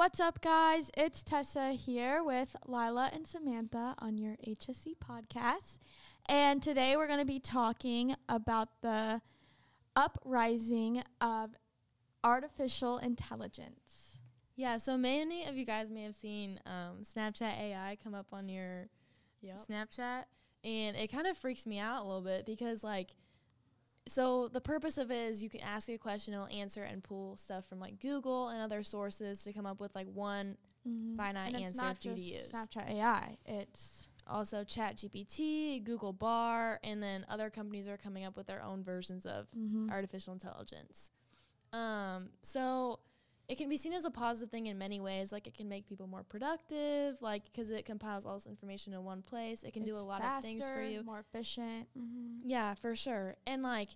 What's up, guys? It's Tessa here with Lila and Samantha on your HSC podcast. And today we're going to be talking about the uprising of artificial intelligence. Yeah, so many of you guys may have seen um, Snapchat AI come up on your Snapchat, and it kind of freaks me out a little bit because, like, so the purpose of it is you can ask a question, it'll answer and pull stuff from like Google and other sources to come up with like one Mhm. finite and it's answer not for you to just use. Snapchat AI. It's Also, ChatGPT, Google Bard, and then other companies are coming up with their own versions of Mhm. artificial intelligence. Um, so it can be seen as a positive thing in many ways. Like it can make people more productive, like because it compiles all this information in one place. It can do a lot of things for faster, you. more efficient. Mhm. Yeah, for sure. And like,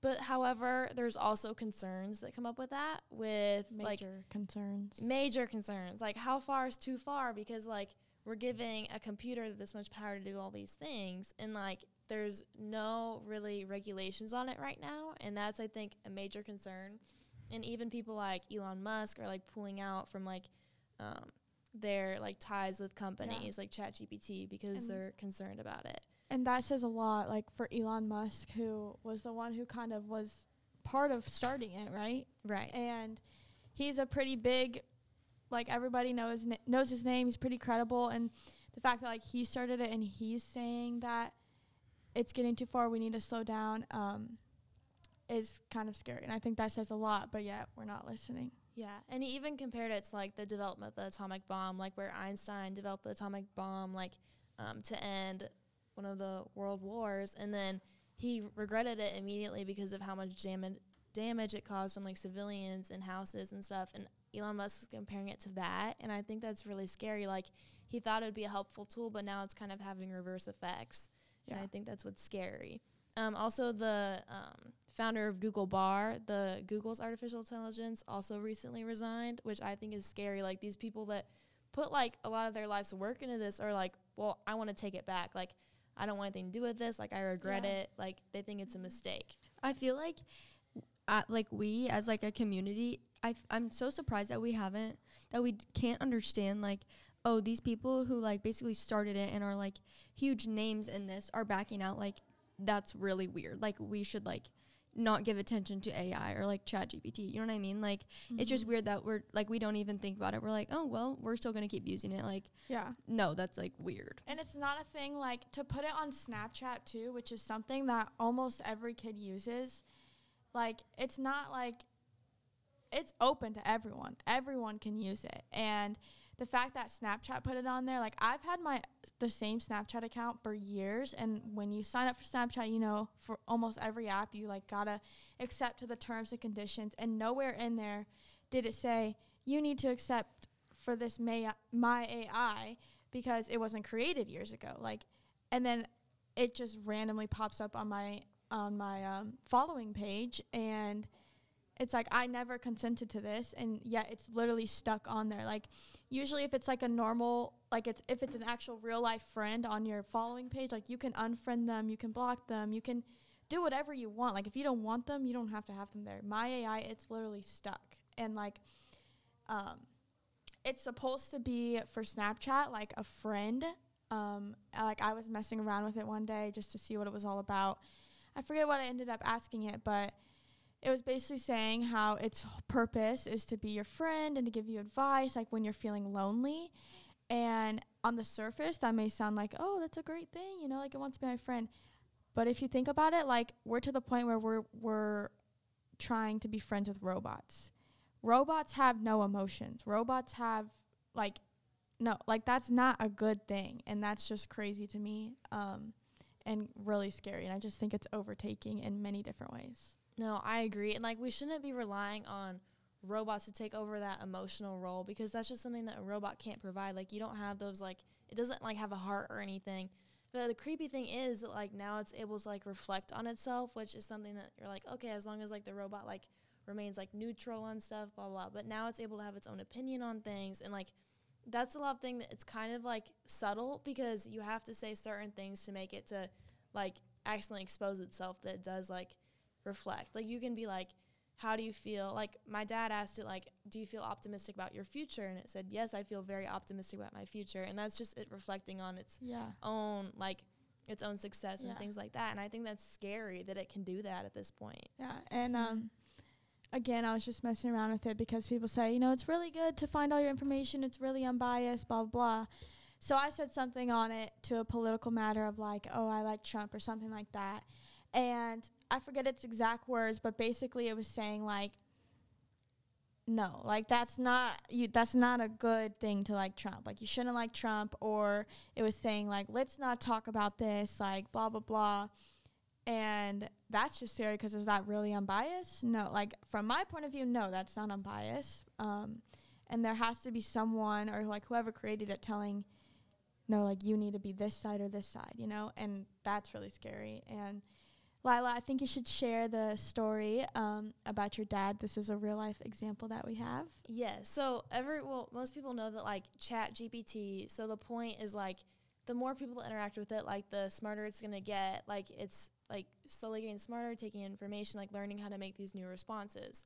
but however, there's also concerns that come up with that with like Major concerns. major concerns. Like how far is too far? Because like we're giving a computer this much power to do all these things, and like there's no really regulations on it right now, and that's I think a major concern. And even people like Elon Musk are like pulling out from like um, their like ties with companies like ChatGPT because And- they're concerned about it. And that says a lot, like for Elon Musk, who was the one who kind of was part of starting it, right? Right. And he's a pretty big, like everybody knows knows his name. He's pretty credible, and the fact that like he started it and he's saying that it's getting too far, we need to slow down, um, is kind of scary. And I think that says a lot. But yet we're not listening. Yeah, and he even compared it to like the development of the atomic bomb, like where Einstein developed the atomic bomb, like um, to end one of the world wars, and then he regretted it immediately because of how much damage damage it caused on like civilians and houses and stuff. And Elon Musk is comparing it to that, and I think that's really scary. Like he thought it would be a helpful tool, but now it's kind of having reverse effects, and Yeah. I think that's what's scary. Um, also, the um, founder of Google Bard, the Google's artificial intelligence, also recently resigned, which I think is scary. Like these people that put like a lot of their life's work into this are like, well, I want to take it back. Like I don't want anything to do with this. Like I regret Yeah. it. Like they think it's a mistake. I feel like, uh, like we as like a community, I am so surprised that we haven't that we d- can't understand like, oh, these people who like basically started it and are like huge names in this are backing out. Like, that's really weird. Like, we should like not give attention to AI or like Chat GPT. You know what I mean? Like, it's just mm-hmm. weird that we're like we don't even think about it. We're like, oh well, we're still gonna keep using it. Like, Yeah. no, that's like weird. And it's not a thing like to put it on Snapchat too, which is something that almost every kid uses. Like it's not like it's open to everyone. Everyone can use it. And the fact that Snapchat put it on there, like I've had my the same Snapchat account for years and when you sign up for Snapchat, you know, for almost every app you like got to accept to the terms and conditions and nowhere in there did it say you need to accept for this may, my AI because it wasn't created years ago. Like and then it just randomly pops up on my on my um, following page and it's like I never consented to this and yet it's literally stuck on there. Like usually if it's like a normal like it's if it's an actual real life friend on your following page, like you can unfriend them, you can block them, you can do whatever you want. Like if you don't want them, you don't have to have them there. My AI, it's literally stuck. And like um it's supposed to be for Snapchat like a friend. Um like I was messing around with it one day just to see what it was all about. I forget what I ended up asking it, but it was basically saying how its purpose is to be your friend and to give you advice like when you're feeling lonely. And on the surface that may sound like oh that's a great thing you know like it wants to be my friend. But if you think about it like we're to the point where we're we're trying to be friends with robots. Robots have no emotions. Robots have like no like that's not a good thing and that's just crazy to me um, and really scary and i just think it's overtaking in many different ways No, I agree. And like we shouldn't be relying on robots to take over that emotional role because that's just something that a robot can't provide. Like you don't have those like it doesn't like have a heart or anything. But the creepy thing is that like now it's able to like reflect on itself, which is something that you're like, okay, as long as like the robot like remains like neutral on stuff, blah blah. But now it's able to have its own opinion on things and like that's a lot of thing that it's kind of like subtle because you have to say certain things to make it to like accidentally expose itself that it does like reflect. Like you can be like how do you feel? Like my dad asked it, like, do you feel optimistic about your future? And it said, yes, I feel very optimistic about my future. And that's just it reflecting on its Yeah. own, like, its own success Yeah. and things like that. And I think that's scary that it can do that at this point. Yeah, and um, again, I was just messing around with it because people say, you know, it's really good to find all your information. It's really unbiased, blah blah. blah. So I said something on it to a political matter of like, oh, I like Trump or something like that, and I forget its exact words, but basically it was saying like, no, like that's not you. That's not a good thing to like Trump. Like you shouldn't like Trump, or it was saying like, let's not talk about this, like blah blah blah. And that's just scary because is that really unbiased? No, like from my point of view, no, that's not unbiased. Um, and there has to be someone or like whoever created it telling, no, like you need to be this side or this side, you know, and that's really scary. And Lila, I think you should share the story um, about your dad. This is a real life example that we have. Yeah. So every well, most people know that like Chat GPT. So the point is like the more people interact with it, like the smarter it's gonna get. Like it's like slowly getting smarter, taking information, like learning how to make these new responses.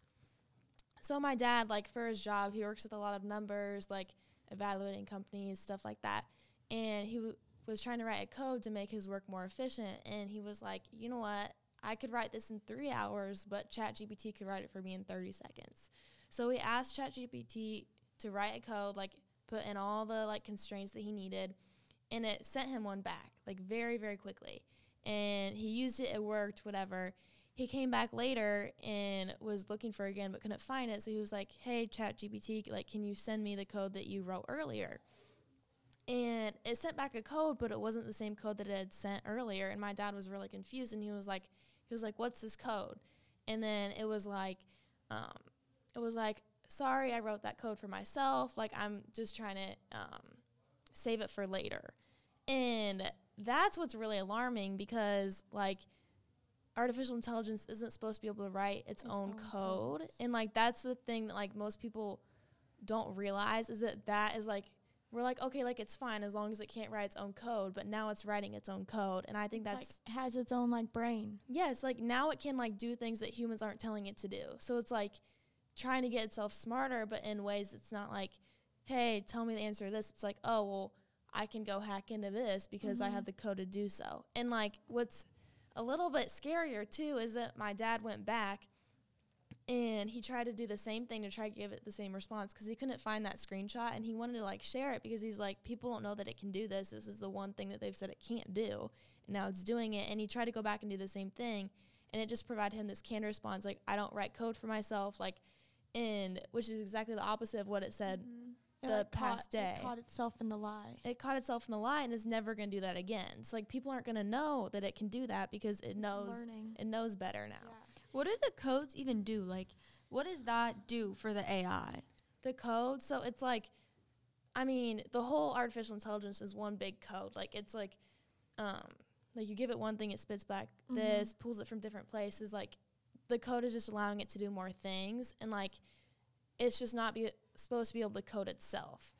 So my dad, like for his job, he works with a lot of numbers, like evaluating companies, stuff like that. And he w- was trying to write a code to make his work more efficient. And he was like, you know what? I could write this in three hours, but ChatGPT could write it for me in 30 seconds. So we asked ChatGPT to write a code, like put in all the like constraints that he needed, and it sent him one back, like very, very quickly. And he used it, it worked, whatever. He came back later and was looking for it again but couldn't find it. So he was like, Hey, ChatGPT, like, can you send me the code that you wrote earlier? And it sent back a code, but it wasn't the same code that it had sent earlier. And my dad was really confused and he was like he was like, What's this code? And then it was like, um, it was like, sorry, I wrote that code for myself. Like I'm just trying to um, save it for later. And that's what's really alarming because like artificial intelligence isn't supposed to be able to write its, Its own, own code. codes. And like that's the thing that like most people don't realize is that that is like we're like okay like it's fine as long as it can't write its own code but now it's writing its own code and i think It's that's like has its own like brain. Yes, like now it can like do things that humans aren't telling it to do. So it's like trying to get itself smarter, but in ways it's not like, hey, tell me the answer to this. It's like, oh well, I can go hack into this because I Mhm. have the code to do so. And like what's a little bit scarier too is that my dad went back and he tried to do the same thing to try to give it the same response because he couldn't find that screenshot and he wanted to like share it because he's like people don't know that it can do this this is the one thing that they've said it can't do and now it's doing it and he tried to go back and do the same thing and it just provided him this canned response like i don't write code for myself like and which is exactly the opposite of what it said mm-hmm. It, the like, past caught, day. It caught itself in the lie. it caught itself in the lie and is never going to do that again it's like people aren't going to know that it can do that because it knows Learning. it knows better now What do the codes even do? Like, what does that do for the AI? the code so it's like i mean the whole artificial intelligence is one big code like it's like um like you give it one thing it spits back Mhm. this pulls it from different places like the code is just allowing it to do more things and like it's just not be supposed to be able to code itself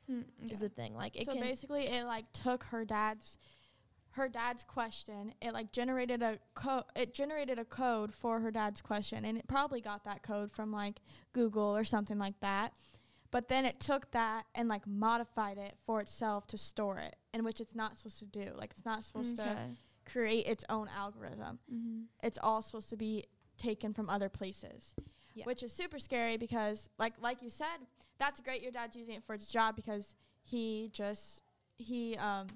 is the thing like it so can basically, it like took her dad's her dad's question. It like generated a code. It generated a code for her dad's question, and it probably got that code from like Google or something like that. But then it took that and like modified it for itself to store it, in which it's not supposed to do. Like it's not supposed to create its own algorithm. Mm-hmm. It's all supposed to be taken from other places. Yeah. Which is super scary because like like you said, that's great your dad's using it for his job because he just he um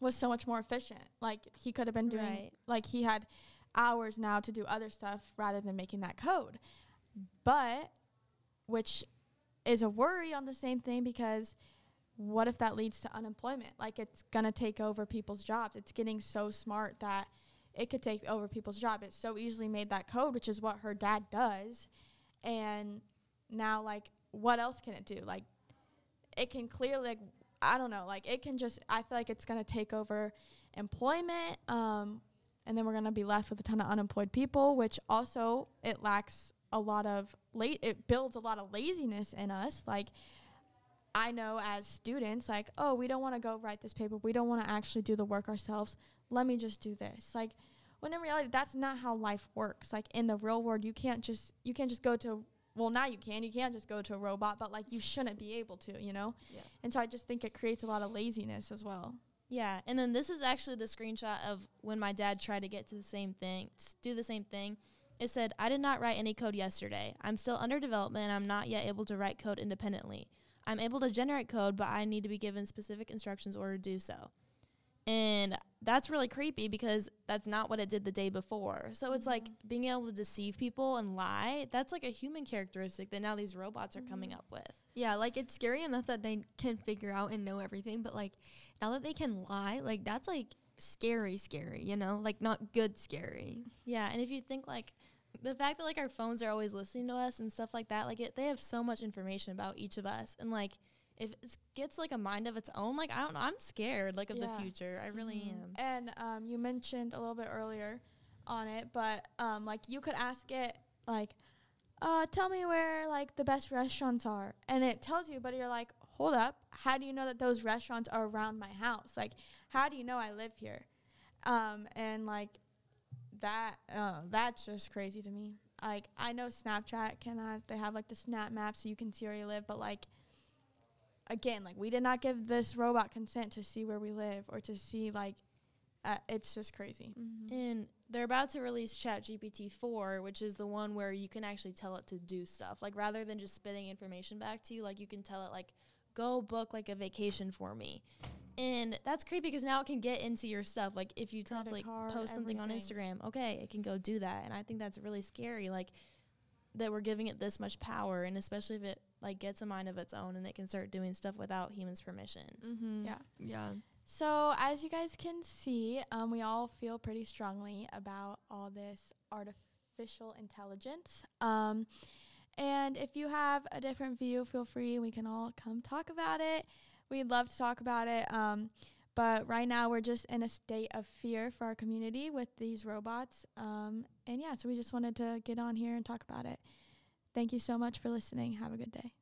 was so much more efficient. Like he could have been doing Right. like he had hours now to do other stuff rather than making that code. But which is a worry on the same thing because what if that leads to unemployment? Like it's gonna take over people's jobs. It's getting so smart that it could take over people's job. It so easily made that code, which is what her dad does. And now like what else can it do? Like it can clearly like I don't know, like it can just I feel like it's gonna take over employment, um, and then we're gonna be left with a ton of unemployed people, which also it lacks a lot of late. it builds a lot of laziness in us. Like I know as students, like, oh, we don't want to go write this paper. We don't want to actually do the work ourselves. Let me just do this. Like, when in reality that's not how life works like in the real world you can't just you can't just go to well now you can you can't just go to a robot but like you shouldn't be able to you know Yeah. and so i just think it creates a lot of laziness as well Yeah, and then this is actually the screenshot of when my dad tried to get to the same thing, do the same thing. It said, "I did not write any code yesterday. I'm still under development and I'm not yet able to write code independently. I'm able to generate code, but I need to be given specific instructions in order to do so." And that's really creepy because that's not what it did the day before. So it's like mm-hmm. being able to deceive people and lie. That's like a human characteristic that now these robots are coming mm-hmm. up with. Yeah, like it's scary enough that they can figure out and know everything, but like now that they can lie, like that's like scary, scary, you know? Like not good scary. Yeah, and if you think like the fact that like our phones are always listening to us and stuff like that, like it, they have so much information about each of us, and like if it gets like a mind of its own, like I don't know, I'm scared like of Yeah. the future. I really Mhm. am. And um, you mentioned a little bit earlier on it, but um, like you could ask it like, uh, "Tell me where like the best restaurants are," and it tells you. But you're like, "Hold up! How do you know that those restaurants are around my house? Like, how do you know I live here?" Um, and like that, uh, that's just crazy to me. Like I know Snapchat can uh, they have like the Snap Map so you can see where you live, but like again, like we did not give this robot consent to see where we live or to see like uh, it's just crazy. And they're about to release ChatGPT 4, which is the one where you can actually tell it to do stuff. Like rather than just spitting information back to you, like you can tell it like go book like a vacation for me. And that's creepy because now it can get into your stuff. Like if you tell it to like card, post something on. Instagram, okay, it can go do that. And I think that's really scary. Like that we're giving it this much power and especially if it like gets a mind of its own and it can start doing stuff without humans permission. Mm-hmm. Yeah. Yeah. So as you guys can see, um, we all feel pretty strongly about all this artificial intelligence. Um, and if you have a different view, feel free. We can all come talk about it. We'd love to talk about it. Um, but right now, we're just in a state of fear for our community with these robots. Um, and yeah, so we just wanted to get on here and talk about it. Thank you so much for listening. Have a good day.